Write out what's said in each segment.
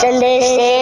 真的是。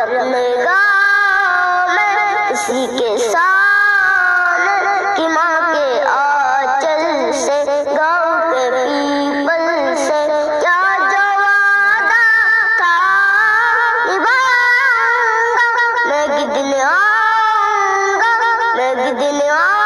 अपने गाँव में के सामने की माँ के आचल से गाँव के पीपल से क्या जो वादा था? निभाऊँगा, मैं आऊँगा मैं आऊँगा।